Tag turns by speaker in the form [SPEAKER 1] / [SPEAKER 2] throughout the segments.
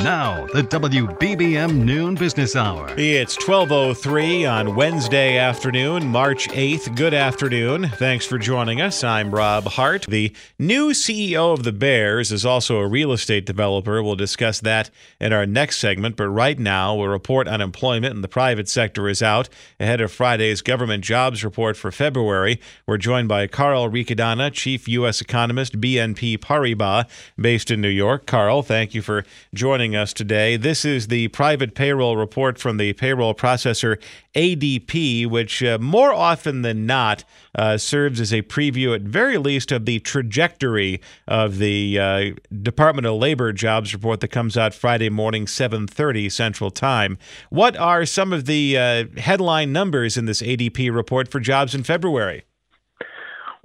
[SPEAKER 1] Now, the WBBM Noon Business Hour.
[SPEAKER 2] It's 12:03 on Wednesday afternoon, March 8th. Good afternoon. Thanks for joining us. I'm Rob Hart. The new CEO of the Bears is also a real estate developer. We'll discuss that in our next segment, but right now, a report on employment in the private sector is out ahead of Friday's government jobs report for February. We're joined by Carl Riccadonna, Chief U.S. Economist, BNP Paribas, based in New York. Carl, thank you for joining joining us today. This is the private payroll report from the payroll processor ADP, which uh, more often than not uh, serves as a preview, at very least, of the trajectory of the uh, Department of Labor jobs report that comes out Friday morning, 7:30 Central Time. What are some of the uh, headline numbers in this ADP report for jobs in February?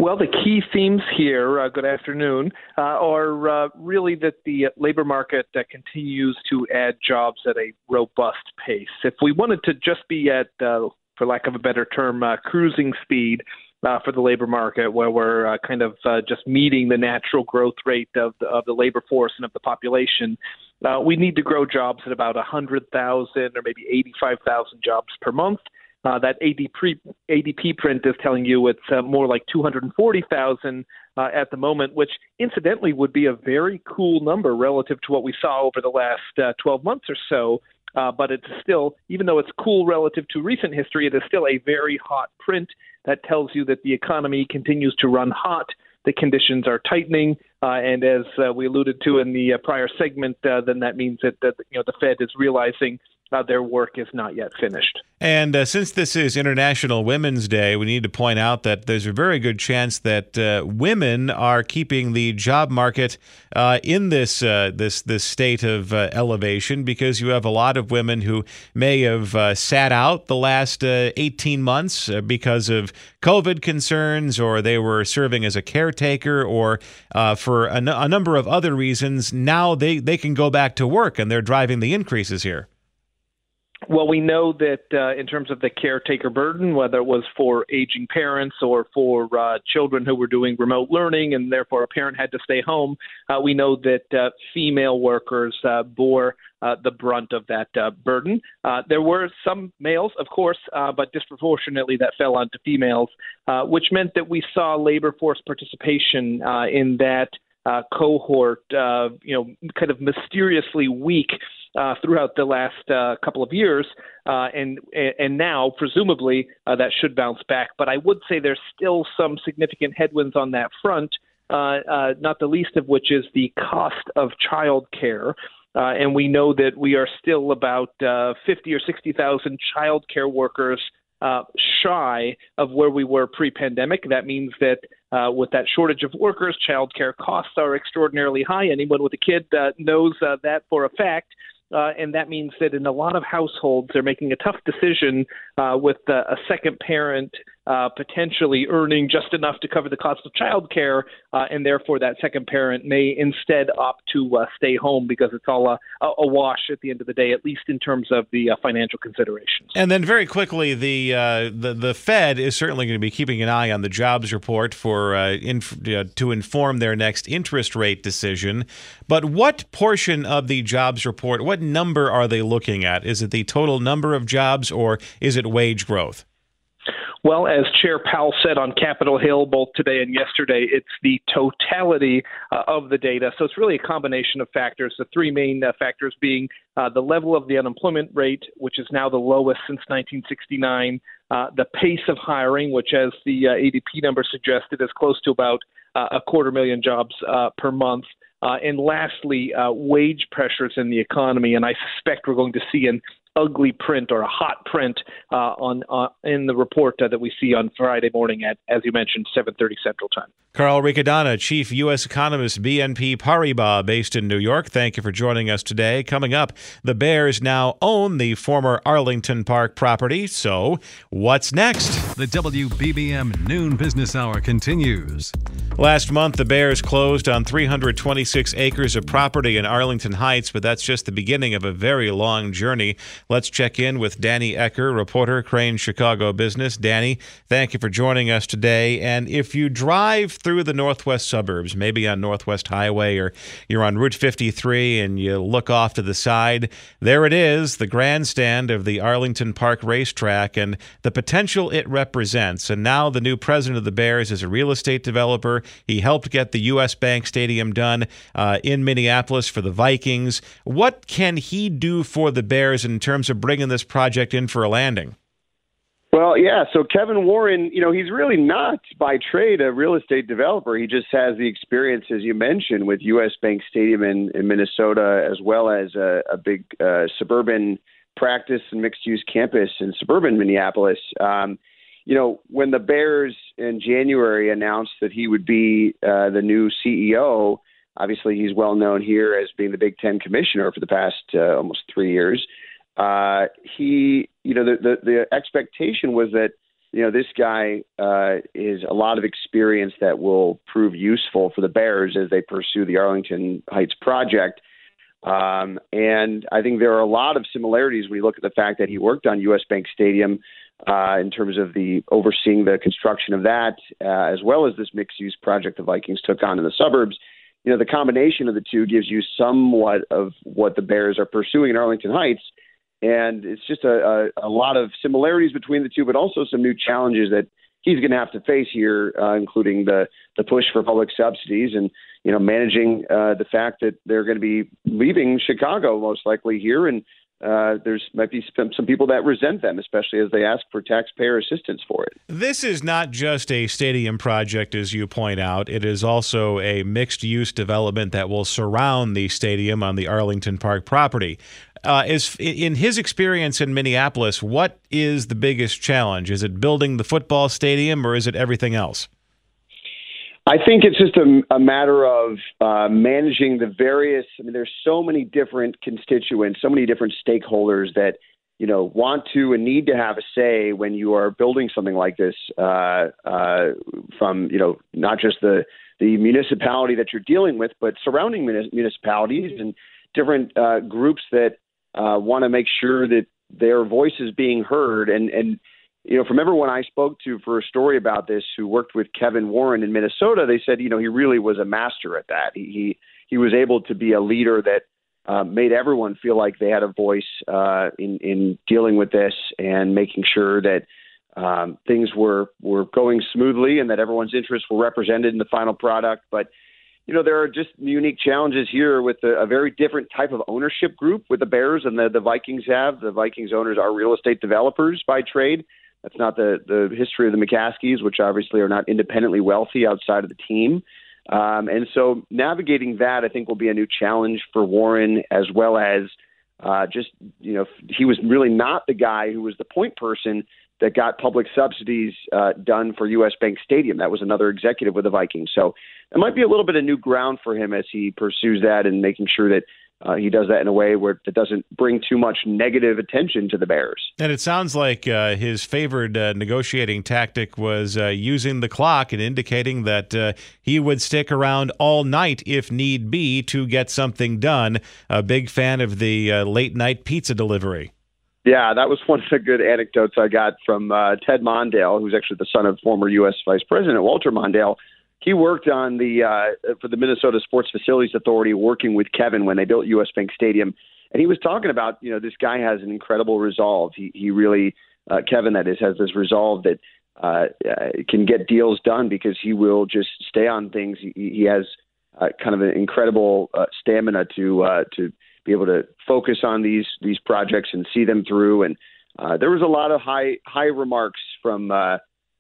[SPEAKER 3] Well, the key themes here, uh, good afternoon, uh, are uh, really that the labor market uh, continues to add jobs at a robust pace. If we wanted to just be at, uh, for lack of a better term, uh, cruising speed for the labor market, where we're kind of just meeting the natural growth rate of the, of the labor force and of the population, we need to grow jobs at about 100,000 or maybe 85,000 jobs per month. Uh, that ADP, ADP print is telling you it's uh, more like 240,000 uh, at the moment, which incidentally would be a very cool number relative to what we saw over the last uh, 12 months or so. Uh, but it's still, even though it's cool relative to recent history, it is still a very hot print that tells you that the economy continues to run hot. The conditions are tightening, uh, and as uh, we alluded to in the uh, prior segment, uh, then that means that, that you know the Fed is realizing uh, their work is not yet finished.
[SPEAKER 2] And uh, since this is International Women's Day, we need to point out that there's a very good chance that uh, women are keeping the job market uh, in this uh, this this state of uh, elevation because you have a lot of women who may have sat out the last 18 months because of COVID concerns, or they were serving as a caretaker, or for a, n- a number of other reasons. Now they they can go back to work, and they're driving the increases here.
[SPEAKER 3] Well, we know that uh, in terms of the caretaker burden, whether it was for aging parents or for uh, children who were doing remote learning and therefore a parent had to stay home, uh, we know that uh, female workers uh, bore uh, the brunt of that burden. there were some males, of course, but disproportionately that fell onto females, which meant that we saw labor force participation in that. Cohort, you know, kind of mysteriously weak uh, throughout the last uh, couple of years, uh, and and now presumably uh, that should bounce back. But I would say there's still some significant headwinds on that front. Uh, uh, not the least of which is the cost of child care. Uh, and we know that we are still about uh, 50 or 60,000 child care workers uh, shy of where we were pre-pandemic. That means that uh, with that shortage of workers, childcare costs are extraordinarily high. Anyone with a kid uh, knows uh, that for a fact. Uh, and that means that in a lot of households, they're making a tough decision uh, with uh, a second parent uh, potentially earning just enough to cover the cost of childcare, uh, and therefore that second parent may instead opt to uh, stay home because it's all a, a, wash at the end of the day, at least in terms of the uh, financial considerations.
[SPEAKER 2] And then very quickly, the uh, the the Fed is certainly going to be keeping an eye on the jobs report for uh, inf- to inform their next interest rate decision. But what portion of the jobs report, what number are they looking at? Is it the total number of jobs, or is it wage growth?
[SPEAKER 3] Well, as Chair Powell said on Capitol Hill both today and yesterday, it's the totality uh, of the data. So it's really a combination of factors. The three main uh, factors being uh, the level of the unemployment rate, which is now the lowest since 1969, uh, the pace of hiring, which, as the uh, ADP number suggested, is close to about uh, a quarter million jobs per month. Uh, and lastly, uh, wage pressures in the economy, and I suspect we're going to see an ugly print or a hot print uh, on uh, in the report uh, that we see on Friday morning at, as you mentioned, 7:30 Central Time.
[SPEAKER 2] Carl Riccadonna, Chief U.S. Economist, BNP Paribas, based in New York. Thank you for joining us today. Coming up, the Bears now own the former Arlington Park property. So, what's next?
[SPEAKER 1] The WBBM Noon Business Hour continues.
[SPEAKER 2] Last month, the Bears closed on 326 acres of property in Arlington Heights, but that's just the beginning of a very long journey. Let's check in with Danny Ecker, reporter, Crain's Chicago Business. Danny, thank you for joining us today. And if you drive through the northwest suburbs, maybe on Northwest Highway or you're on Route 53 and you look off to the side, there it is, the grandstand of the Arlington Park racetrack and the potential it represents. And now the new president of the Bears is a real estate developer. He helped get the U.S. Bank Stadium done uh, in Minneapolis for the Vikings. What can he do for the Bears in terms of bringing this project in for a landing?
[SPEAKER 4] Well, yeah. So Kevin Warren, you know, he's really not by trade a real estate developer. He just has the experience, as you mentioned, with U.S. Bank Stadium in, in Minnesota, as well as a, a big uh, suburban practice and mixed use campus in suburban Minneapolis. Um, you know, when the Bears in January announced that he would be uh, the new CEO, obviously he's well known here as being the Big Ten commissioner for the past uh, almost three years. Uh, he, you know, the, the the expectation was that you know this guy uh, is a lot of experience that will prove useful for the Bears as they pursue the Arlington Heights project. Um, and I think there are a lot of similarities when you look at the fact that he worked on U.S. Bank Stadium uh, in terms of the overseeing the construction of that, uh, as well as this mixed use project the Vikings took on in the suburbs. You know, the combination of the two gives you somewhat of what the Bears are pursuing in Arlington Heights. And it's just a, a, a lot of similarities between the two, but also some new challenges that he's going to have to face here, uh, including the the push for public subsidies and you know managing uh, the fact that they're going to be leaving Chicago most likely here, and uh, there's might be some, some people that resent them, especially as they ask for taxpayer assistance for it.
[SPEAKER 2] This is not just a stadium project, as you point out. It is also a mixed use development that will surround the stadium on the Arlington Park property. Uh, is in his experience in Minneapolis, what is the biggest challenge? Is it building the football stadium, or is it everything else?
[SPEAKER 4] I think it's just a, a matter of uh, managing the various. I mean, there's so many different constituents, so many different stakeholders that you know want to and need to have a say when you are building something like this. Uh, uh, from you know not just the the municipality that you're dealing with, but surrounding municipalities and different uh, groups that uh, want to make sure that their voice is being heard and and you know, from everyone I spoke to for a story about this who worked with Kevin Warren in Minnesota, they said, you know, he really was a master at that. He he, he was able to be a leader that uh, made everyone feel like they had a voice uh, in in dealing with this and making sure that um, things were were going smoothly and that everyone's interests were represented in the final product. But you know, there are just unique challenges here with a, a very different type of ownership group with the Bears and the the Vikings have. The Vikings owners are real estate developers by trade that's not the the history of the McCaskies, which obviously are not independently wealthy outside of the team. Um, and so navigating that, I think, will be a new challenge for Warren, as well as uh, just you know he was really not the guy who was the point person that got public subsidies uh, done for U.S. Bank Stadium. That was another executive with the Vikings. So it might be a little bit of new ground for him as he pursues that and making sure that uh, he does that in a way where it doesn't bring too much negative attention to the Bears.
[SPEAKER 2] And it sounds like uh, his favored uh, negotiating tactic was uh, using the clock and indicating that uh, he would stick around all night if need be to get something done. A big fan of the uh, late night pizza delivery.
[SPEAKER 4] Yeah, that was one of the good anecdotes I got from uh, Ted Mondale, who's actually the son of former U.S. Vice President Walter Mondale he worked on the uh, for the Minnesota Sports Facilities Authority, working with Kevin when they built U.S. Bank Stadium, and he was talking about you know this guy has an incredible resolve. He he really uh, Kevin that is has this resolve that uh, uh, can get deals done because he will just stay on things. He, he has uh, kind of an incredible uh, stamina to uh, to be able to focus on these these projects and see them through. And uh, there was a lot of high high remarks from. Uh,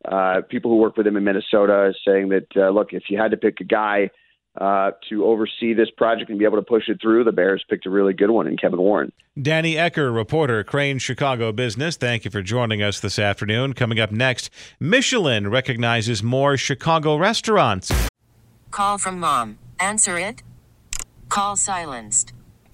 [SPEAKER 4] uh, people who work with him in Minnesota saying that, uh, look, if you had to pick a guy uh, to oversee this project and be able to push it through, the Bears picked a really good one in Kevin Warren.
[SPEAKER 2] Danny Ecker, reporter, Crain's Chicago Business. Thank you for joining us this afternoon. Coming up next, Michelin recognizes more Chicago restaurants.
[SPEAKER 5] Call from mom. Answer it. Call silenced.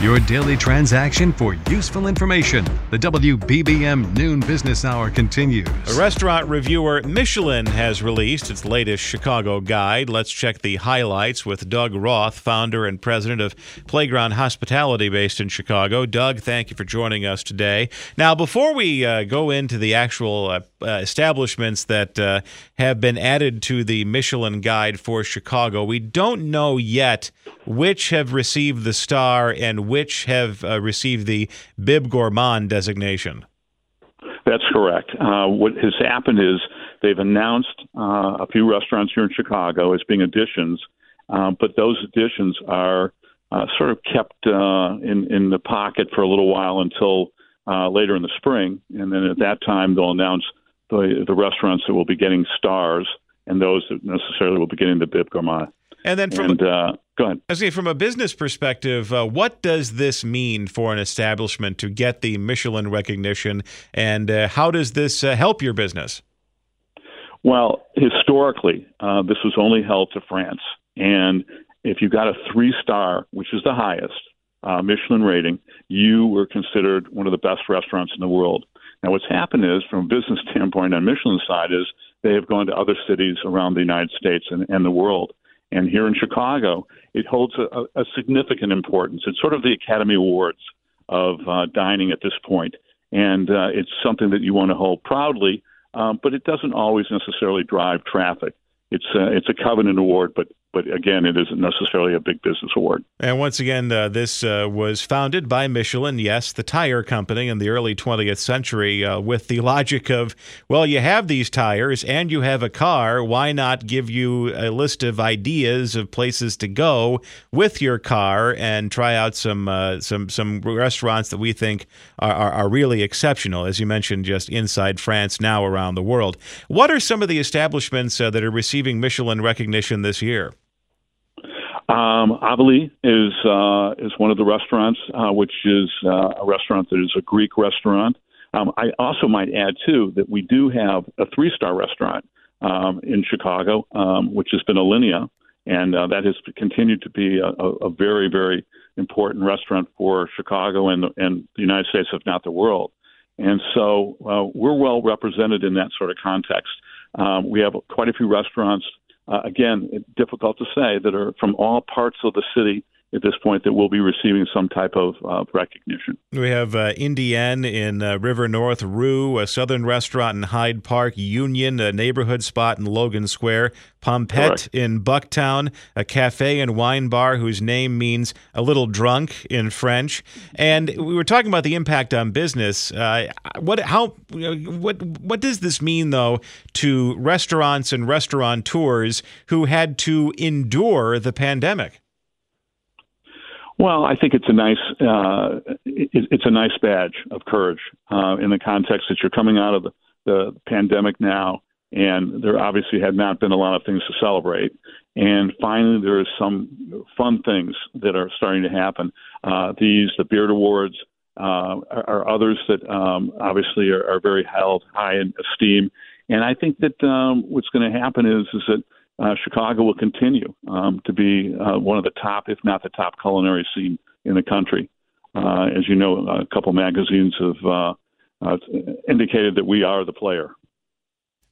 [SPEAKER 1] Your daily transaction for useful information. The WBBM Noon Business Hour continues.
[SPEAKER 2] A restaurant reviewer Michelin has released its latest Chicago guide. Let's check the highlights with Doug Roth, founder and president of Playground Hospitality based in Chicago. Doug, thank you for joining us today. Now, before we uh, go into the actual uh, uh, establishments that uh, have been added to the Michelin guide for Chicago, we don't know yet which have received the star and which have uh, received the Bib Gourmand designation.
[SPEAKER 6] That's correct. Uh, what has happened is they've announced uh, a few restaurants here in Chicago as being additions, uh, but those additions are uh, sort of kept in in the pocket for a little while until later in the spring, and then at that time they'll announce the the restaurants that will be getting stars and those that necessarily will be getting the Bib Gourmand.
[SPEAKER 2] And then from
[SPEAKER 6] And uh, go ahead.
[SPEAKER 2] I was from a business perspective, uh, what does this mean for an establishment to get the Michelin recognition, and uh, how does this uh, help your business?
[SPEAKER 6] Well, historically, uh, this was only held to France. And if you got a three star, which is the highest uh, Michelin rating, you were considered one of the best restaurants in the world. Now, what's happened is, from a business standpoint on Michelin's side, is they have gone to other cities around the United States and, and the world. And here in Chicago, it holds a, a significant importance. It's sort of the Academy Awards of uh, dining at this. And uh, it's something that you want to hold proudly um, but it doesn't always necessarily drive traffic. It's uh, it's a covenant award, but but again, it isn't necessarily a big business award.
[SPEAKER 2] And once again, uh, this uh, was founded by Michelin, yes, the tire company in the early 20th century, uh, with the logic of, well, you have these tires and you have a car. Why not give you a list of ideas of places to go with your car and try out some uh, some some restaurants that we think are, are, are really exceptional, as you mentioned, just inside France, now around the world. What are some of the establishments uh, that are receiving Michelin recognition this year?
[SPEAKER 6] Um, Avli is uh, is one of the restaurants, uh, which is uh, a restaurant that is a Greek restaurant. Um, I also might add too that we do have a three star restaurant um, in Chicago, um, which has been Alinea, and uh, that has continued to be a, a, very very important restaurant for Chicago and and the United States, if not the world. And so uh, we're well represented in that sort of context. Um, we have quite a few restaurants uh, again, difficult to say, that are from all parts of the city at this point that will be receiving some type of uh, recognition.
[SPEAKER 2] We have uh, Indienne in uh, River North, Rue, a Southern restaurant in Hyde Park, Union, a neighborhood spot in Logan Square, Pompette in Bucktown, a cafe and wine bar whose name means a little drunk in French. And we were talking about the impact on business. Uh, what how what what does this mean though to restaurants and restaurateurs who had to endure the pandemic?
[SPEAKER 6] Well, I think it's a nice uh, it, it's a nice badge of courage uh, in the context that you're coming out of the, the pandemic now, and there obviously had not been a lot of things to celebrate, and finally there is some fun things that are starting to happen. Uh, these the Beard Awards uh, are, are others that um, obviously are, are very held high in esteem, and I think that um, what's going to happen is is that uh, Chicago will continue um, to be uh, one of the top, if not the top, culinary scene in the country. Uh, as you know, a couple magazines have uh, uh, indicated that we are the player.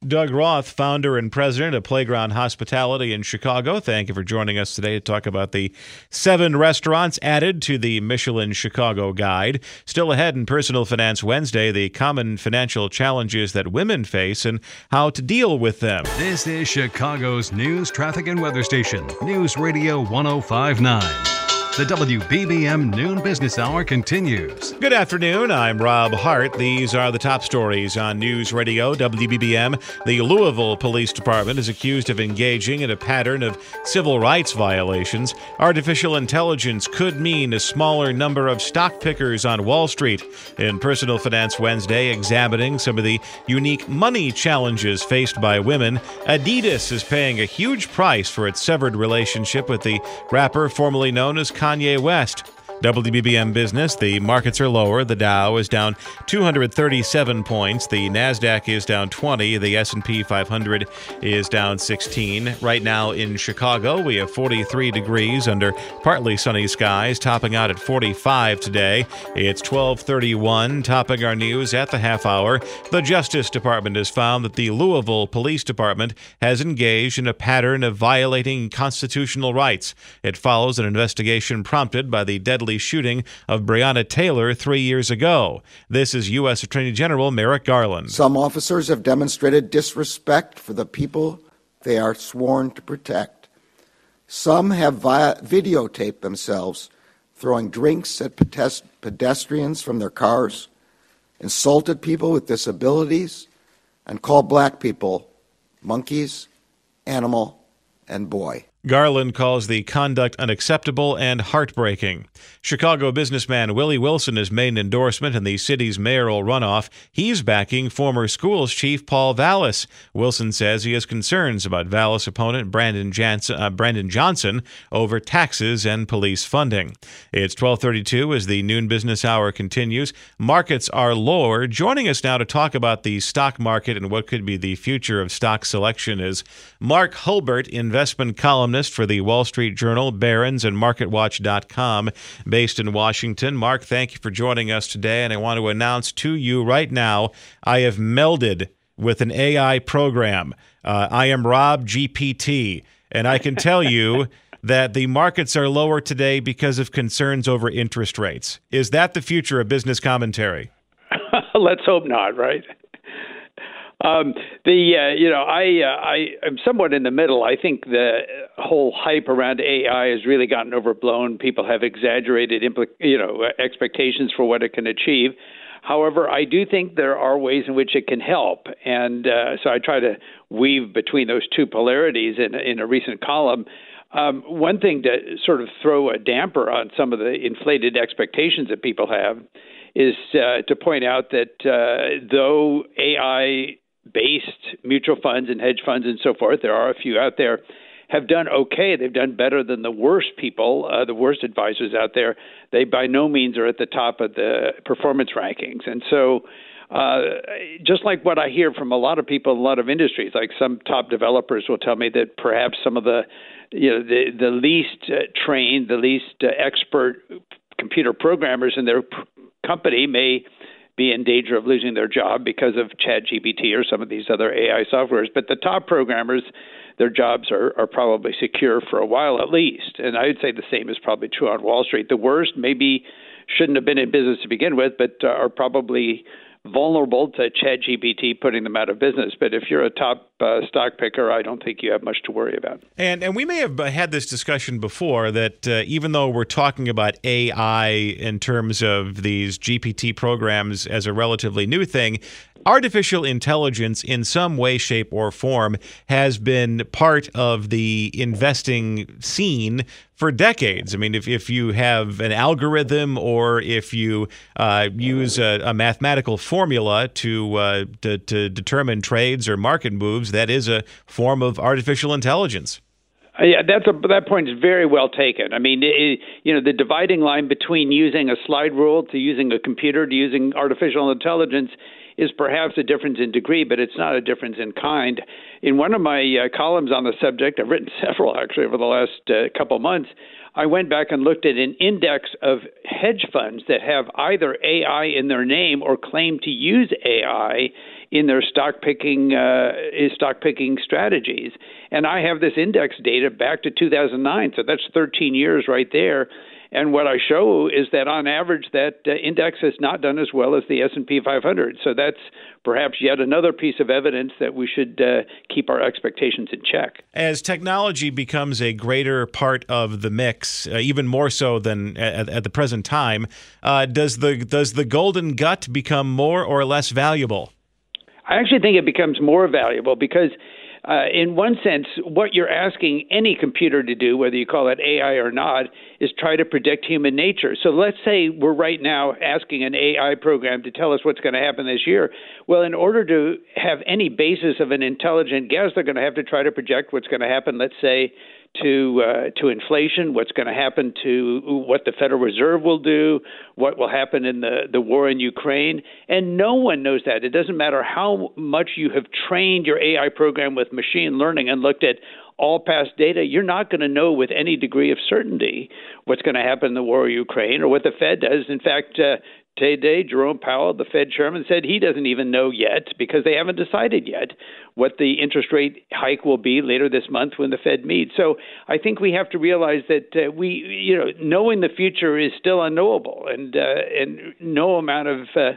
[SPEAKER 2] Doug Roth, founder and president of Playground Hospitality in Chicago. Thank you for joining us today to talk about the seven restaurants added to the Michelin Chicago Guide. Still ahead in Personal Finance Wednesday, the common financial challenges that women face and how to deal with them.
[SPEAKER 1] This is Chicago's news, traffic, and weather station, News Radio 1059. The WBBM Noon Business Hour continues.
[SPEAKER 2] Good afternoon. I'm Rob Hart. These are the top stories on News Radio WBBM. The Louisville Police Department is accused of engaging in a pattern of civil rights violations. Artificial intelligence could mean a smaller number of stock pickers on Wall Street. In Personal Finance Wednesday, examining some of the unique money challenges faced by women, Adidas is paying a huge price for its severed relationship with the rapper formerly known as Kanye West. WBBM business, the markets are lower. The Dow is down 237 points. The Nasdaq is down 20. The S&P 500 is down 16. Right now in Chicago, we have 43 degrees under partly sunny skies, topping out at 45 today. It's 12:31, topping our news at the half hour. The Justice Department has found that the Louisville Police Department has engaged in a pattern of violating constitutional rights. It follows an investigation prompted by the deadly shooting of Breonna Taylor three years ago. This is U.S. Attorney General Merrick Garland.
[SPEAKER 7] Some officers have demonstrated disrespect for the people they are sworn to protect. Some have via- videotaped themselves throwing drinks at pedestrians from their cars, insulted people with disabilities, and called black people monkeys, animal, and boy.
[SPEAKER 2] Garland calls the conduct unacceptable and heartbreaking. Chicago businessman Willie Wilson is made an endorsement in the city's mayoral runoff. He's backing former schools chief Paul Vallas. Wilson says he has concerns about Vallas opponent Brandon, uh, Brandon Johnson over taxes and police funding. It's 12:32 as the noon business hour continues. Markets are lower. Joining us now to talk about the stock market and what could be the future of stock selection is Mark Hulbert, investment columnist for the Wall Street Journal, Barron's, and MarketWatch.com, based in Washington. Mark, thank you for joining us today. And I want to announce to you right now I have melded with an AI program. Uh, I am Rob GPT, and I can tell you. that the markets are lower today because of concerns over interest rates. Is that the future of business commentary?
[SPEAKER 8] Let's hope not, right? Um, the uh, you know I uh, I am somewhat in the middle. I think the whole hype around AI has really gotten overblown. People have exaggerated impl- you know expectations for what it can achieve. However, I do think there are ways in which it can help, and uh, so I try to weave between those two polarities in in a recent column. Um, one thing to sort of throw a damper on some of the inflated expectations that people have is uh, to point out that uh, though AI based mutual funds and hedge funds and so forth, there are a few out there, have done okay. They've done better than the worst people, uh, the worst advisors out there. They by no means are at the top of the performance rankings. And so, uh, just like what I hear from a lot of people in a lot of industries, like some top developers will tell me that perhaps some of the you know the the least uh, trained, the least uh, expert computer programmers in their company may be in danger of losing their job because of ChatGPT or some of these other AI softwares. But the top programmers, their jobs are, are probably secure for a while at least. And I would say the same is probably true on Wall Street. The worst maybe shouldn't have been in business to begin with, but uh, are probably vulnerable to ChatGPT putting them out of business. But if you're a top uh, stock picker, I don't think you have much to worry about.
[SPEAKER 2] And and we may have had this discussion before that uh, even though we're talking about AI in terms of these GPT programs as a relatively new thing, artificial intelligence in some way, shape, or form has been part of the investing scene for decades. I mean, if, if you have an algorithm or if you uh, use a, a, mathematical formula to, uh, to, to determine trades or market moves, that is a form of artificial intelligence.
[SPEAKER 8] Uh, yeah, that's a, that point is very well taken. I mean, it, you know, the dividing line between using a slide rule to using a computer to using artificial intelligence is perhaps a difference in degree, but it's not a difference in kind. In one of my uh, columns on the subject, I've written several actually over the last uh, couple months. I went back and looked at an index of hedge funds that have either AI in their name or claim to use AI in their stock picking uh, stock picking strategies. And I have this index data back to 2009, so that's 13 years right there. And what I show is that on average, that uh, index has not done as well as the S&P 500. So that's perhaps yet another piece of evidence that we should uh, keep our expectations in check.
[SPEAKER 2] As technology becomes a greater part of the mix, uh, even more so than at, at the present time, uh, does the does the golden gut become more or less valuable?
[SPEAKER 8] I actually think it becomes more valuable because uh, in one sense, what you're asking any computer to do, whether you call it AI or not, is try to predict human nature. So let's say we're right now asking an AI program to tell us what's going to happen this year. Well, in order to have any basis of an intelligent guess, they're going to have to try to project what's going to happen, let's say, to uh, to inflation, what's going to happen to what the Federal Reserve will do, what will happen in the the war in Ukraine, and no one knows that. It doesn't matter how much you have trained your AI program with machine learning and looked at all past data, you're not going to know with any degree of certainty what's going to happen in the war in Ukraine or what the Fed does. In fact, uh, today, Jerome Powell, the Fed chairman, said he doesn't even know yet because they haven't decided yet what the interest rate hike will be later this month when the Fed meets. So I think we have to realize that uh, we, you know, knowing the future is still unknowable, and uh, and no amount of uh,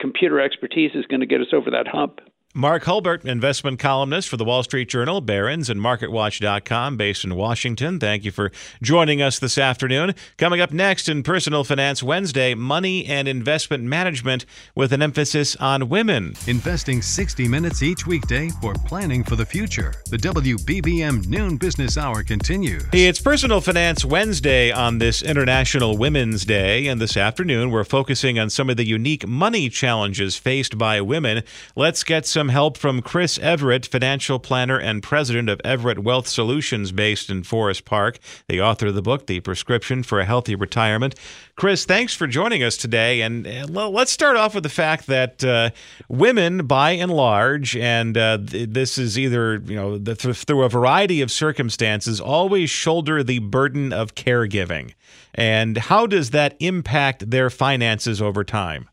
[SPEAKER 8] computer expertise is going to get us over that hump.
[SPEAKER 2] Mark Hulbert, investment columnist for the Wall Street Journal, Barron's, and MarketWatch.com, based in Washington. Thank you for joining us this afternoon. Coming up next in Personal Finance Wednesday, money and investment management with an emphasis on women.
[SPEAKER 1] Investing 60 minutes each weekday for planning for the future. The WBBM Noon Business Hour continues.
[SPEAKER 2] Hey, it's Personal Finance Wednesday on this International Women's Day, and this afternoon we're focusing on some of the unique money challenges faced by women. Let's get some some help from Chris Everett, financial planner and president of Everett Wealth Solutions based in Forest Park, the author of the book, The Prescription for a Healthy Retirement. Chris, thanks for joining us today. And let's start off with the fact that uh, women, by and large, and uh, this is either, you know, through a variety of circumstances, always shoulder the burden of caregiving. And how does that impact their finances over time?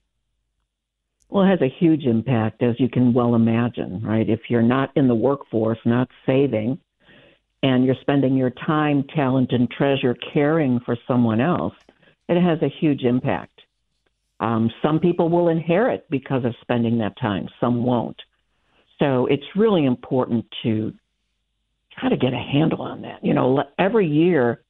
[SPEAKER 9] Well, it has a huge impact, as you can well imagine, right? If you're not in the workforce, not saving, and you're spending your time, talent, and treasure caring for someone else, it has a huge impact. Um, some people will inherit because of spending that time, some won't. So it's really important to try to get a handle on that. You know, every year,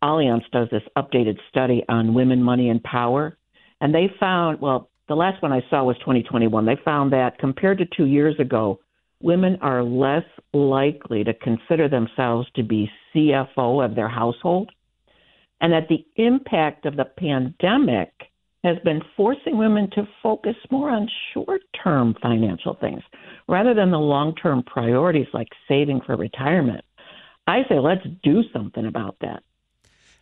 [SPEAKER 9] Allianz does this updated study on women, money, and power. And they found, well, the last one I saw was 2021. They found that compared to two years ago, women are less likely to consider themselves to be CFO of their household, and that the impact of the pandemic has been forcing women to focus more on short term financial things rather than the long term priorities like saving for retirement. I say let's do something about that.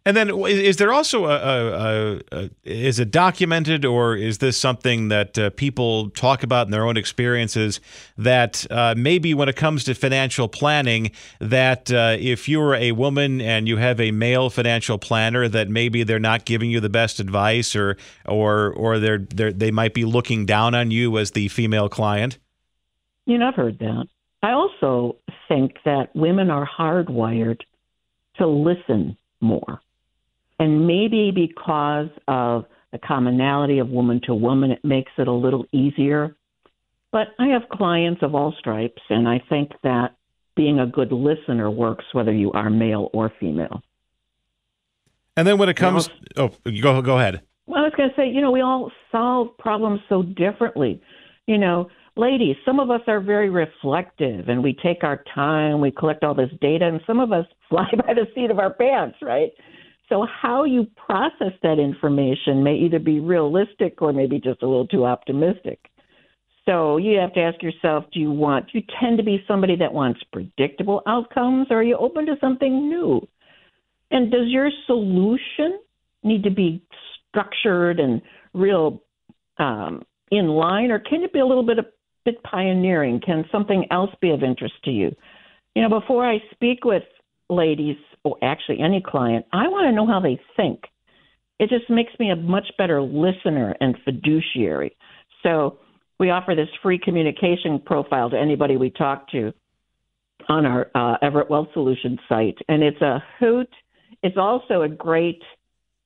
[SPEAKER 2] And then, is there also a, a, a, is it documented, or is this something that uh, people talk about in their own experiences? That uh, maybe when it comes to financial planning, that uh, if you're a woman and you have a male financial planner, that maybe they're not giving you the best advice, or or or they're, they're they might be looking down on you as the female client.
[SPEAKER 9] You know, I've heard that. I also think that women are hardwired to listen more and maybe because of the commonality of woman to woman, it makes it a little easier. But I have clients of all stripes, and I think that being a good listener works whether you are male or female.
[SPEAKER 2] And then when it comes, oh, go go ahead.
[SPEAKER 9] Well, I was going to say, you know, we all solve problems so differently. You know, ladies, some of us are very reflective, and we take our time, we collect all this data, and some of us fly by the seat of our pants, right? So, how you process that information may either be realistic or maybe just a little too optimistic. So, you have to ask yourself do you want, do you tend to be somebody that wants predictable outcomes or are you open to something new? And does your solution need to be structured and real um, in line, or can it be a little bit a bit pioneering? Can something else be of interest to you? You know, before I speak with ladies or actually any client, I want to know how they think. It just makes me a much better listener and fiduciary. So we offer this free communication profile to anybody we talk to on our uh, Everett Wealth Solutions site, and it's a hoot. It's also a great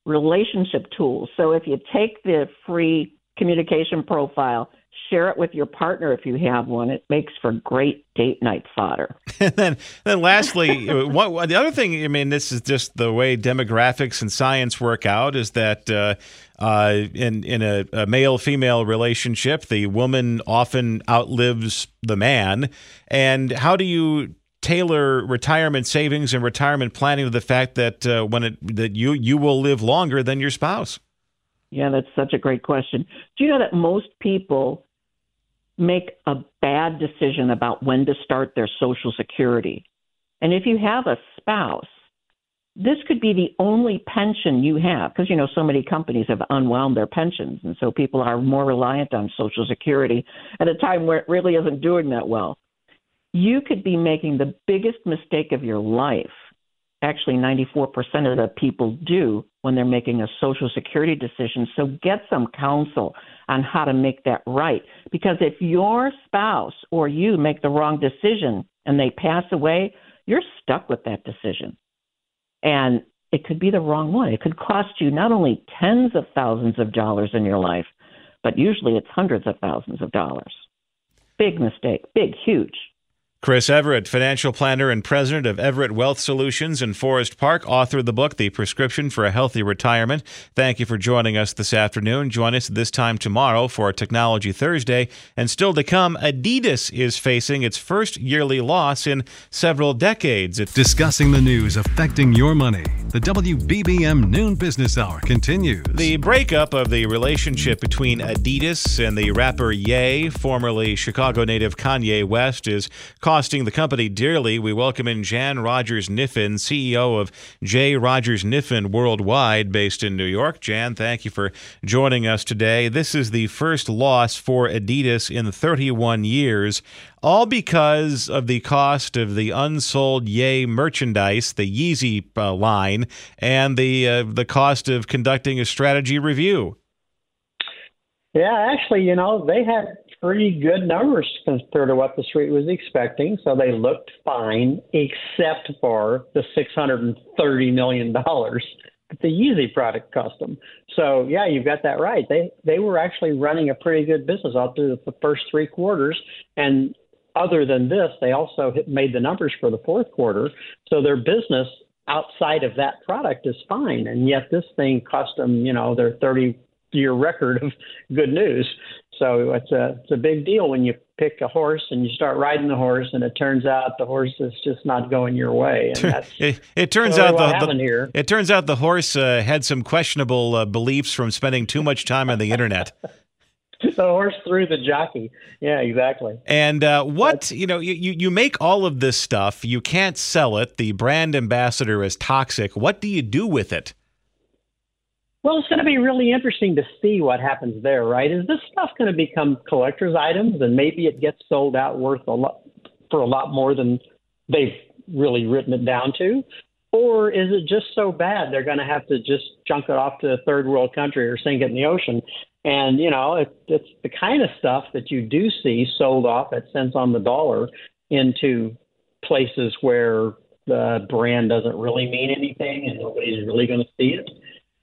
[SPEAKER 9] relationship tool. So if you take the free communication profile, share it with your partner if you have one. It makes for great date night fodder.
[SPEAKER 2] and then, then lastly, what, the other thing, I mean, this is just the way demographics and science work out is that uh, uh, in, in a, a male female relationship, the woman often outlives the man. And how do you tailor retirement savings and retirement planning to the fact that uh, when it that you you will live longer than your spouse?
[SPEAKER 9] Yeah, that's such a great question. Do you know that most people make a bad decision about when to start their Social Security? And if you have a spouse, this could be the only pension you have because you know so many companies have unwound their pensions and so people are more reliant on social security at a time where it really isn't doing that well you could be making the biggest mistake of your life. Actually, 94% of the people do when they're making a Social Security decision. So get some counsel on how to make that right. Because if your spouse or you make the wrong decision and they pass away, you're stuck with that decision. And it could be the wrong one. It could cost you not only tens of thousands of dollars in your life, but usually it's hundreds of thousands of dollars. Big mistake, big, huge.
[SPEAKER 2] Chris Everett, financial planner and president of Everett Wealth Solutions in Forest Park, author of the book, The Prescription for a Healthy Retirement. Thank you for joining us this afternoon. Join us this time tomorrow for Technology Thursday. And still to come, Adidas is facing its first yearly loss in several decades.
[SPEAKER 1] It's discussing the news affecting your money. The WBBM Noon Business Hour continues.
[SPEAKER 2] The breakup of the relationship between Adidas and the rapper Ye, formerly Chicago native Kanye West, is costing the company dearly. We welcome in Jan Rogers Kniffen, CEO of J. Rogers Kniffen Worldwide, based in New York. Jan, thank you for joining us today. This is the first loss for Adidas in 31 years, all because of the cost of the unsold Ye merchandise, the Yeezy uh, line, and the uh, the cost of conducting a strategy review.
[SPEAKER 10] Yeah, actually, you know, they had pretty good numbers compared to what the street was expecting. So they looked fine, except for the $630 million that the Yeezy product cost them. So yeah, you've got that right. They they were actually running a pretty good business all through the first three quarters, and other than this, they also made the numbers for the fourth quarter. So their business outside of that product is fine, and yet this thing cost them, you know, their 30 year record of good news. So it's a it's a big deal when you pick a horse and you start riding the horse, and it turns out the horse is just not going your way. And that's
[SPEAKER 2] it, it turns out the, the it turns out the horse uh, had some questionable uh, beliefs from spending too much time on the internet.
[SPEAKER 10] the horse threw the jockey. Yeah, exactly.
[SPEAKER 2] And uh, what you know, you you make all of this stuff. You can't sell it. The brand ambassador is toxic. What do you do with it?
[SPEAKER 10] Well, it's going to be really interesting to see what happens there, right? Is this stuff going to become collector's items and maybe it gets sold out worth a lot for a lot more than they've really written it down to? Or is it just so bad they're going to have to just junk it off to a third world country or sink it in the ocean? And, you know, it, it's the kind of stuff that you do see sold off at cents on the dollar into places where the brand doesn't really mean anything and nobody's really going to see it.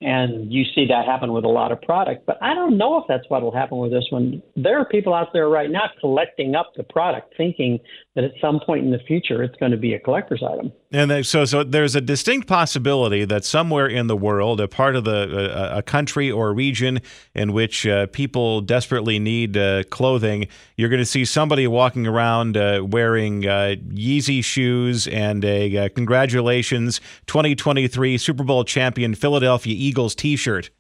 [SPEAKER 10] And you see that happen with a lot of product. But I don't know if that's what will happen with this one. There are people out there right now collecting up the product, thinking that at some point in the future it's going to be a collector's item.
[SPEAKER 2] And so, so there's a distinct possibility that somewhere in the world, a part of the a, a country or region in which uh, people desperately need uh, clothing, you're going to see somebody walking around uh, wearing uh, Yeezy shoes and a uh, congratulations 2023 Super Bowl champion Philadelphia Eagles T-shirt.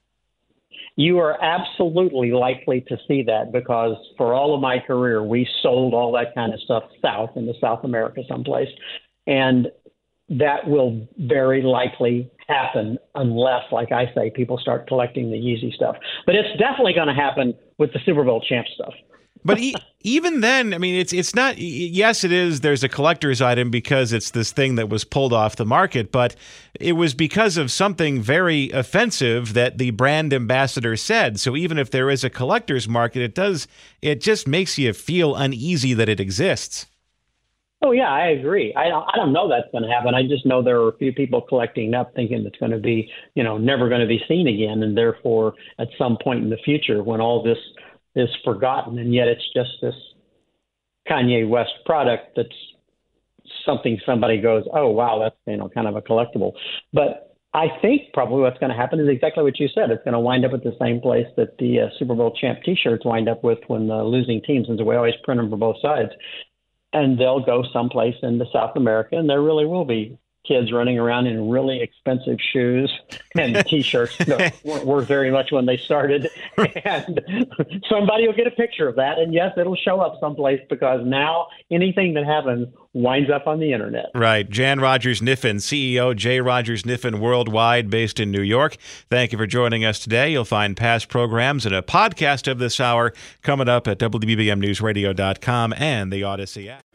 [SPEAKER 10] You are absolutely likely to see that because for all of my career, we sold all that kind of stuff south into South America someplace. And that will very likely happen unless, like I say, people start collecting the Yeezy stuff. But it's definitely going to happen with the Super Bowl champ stuff.
[SPEAKER 2] But e- even then, I mean, it's it's not. Yes, it is. There's a collector's item because it's this thing that was pulled off the market, but it was because of something very offensive that the brand ambassador said. So even if there is a collector's market, it does. It just makes you feel uneasy that it exists.
[SPEAKER 10] Oh yeah, I agree. I I don't know that's going to happen. I just know there are a few people collecting up, thinking it's going to be, you know, never going to be seen again, and therefore, at some point in the future, when all this is forgotten, and yet it's just this Kanye West product that's something somebody goes, oh wow, that's you know kind of a collectible. But I think probably what's going to happen is exactly what you said. It's going to wind up at the same place that the uh, Super Bowl champ T-shirts wind up with when the losing teams, since we always print them for both sides, and they'll go someplace into South America, and there really will be kids running around in really expensive shoes and t-shirts that weren't worth very much when they started. And somebody will get a picture of that. And yes it'll show up someplace because now anything that happens winds up on the internet.
[SPEAKER 2] Right. Jan rogers kniffen ceo j rogers kniffen worldwide based in new york. Thank you for joining us today. You'll find past programs and a podcast of this hour coming up at wbbmnewsradio.com and the Audacy app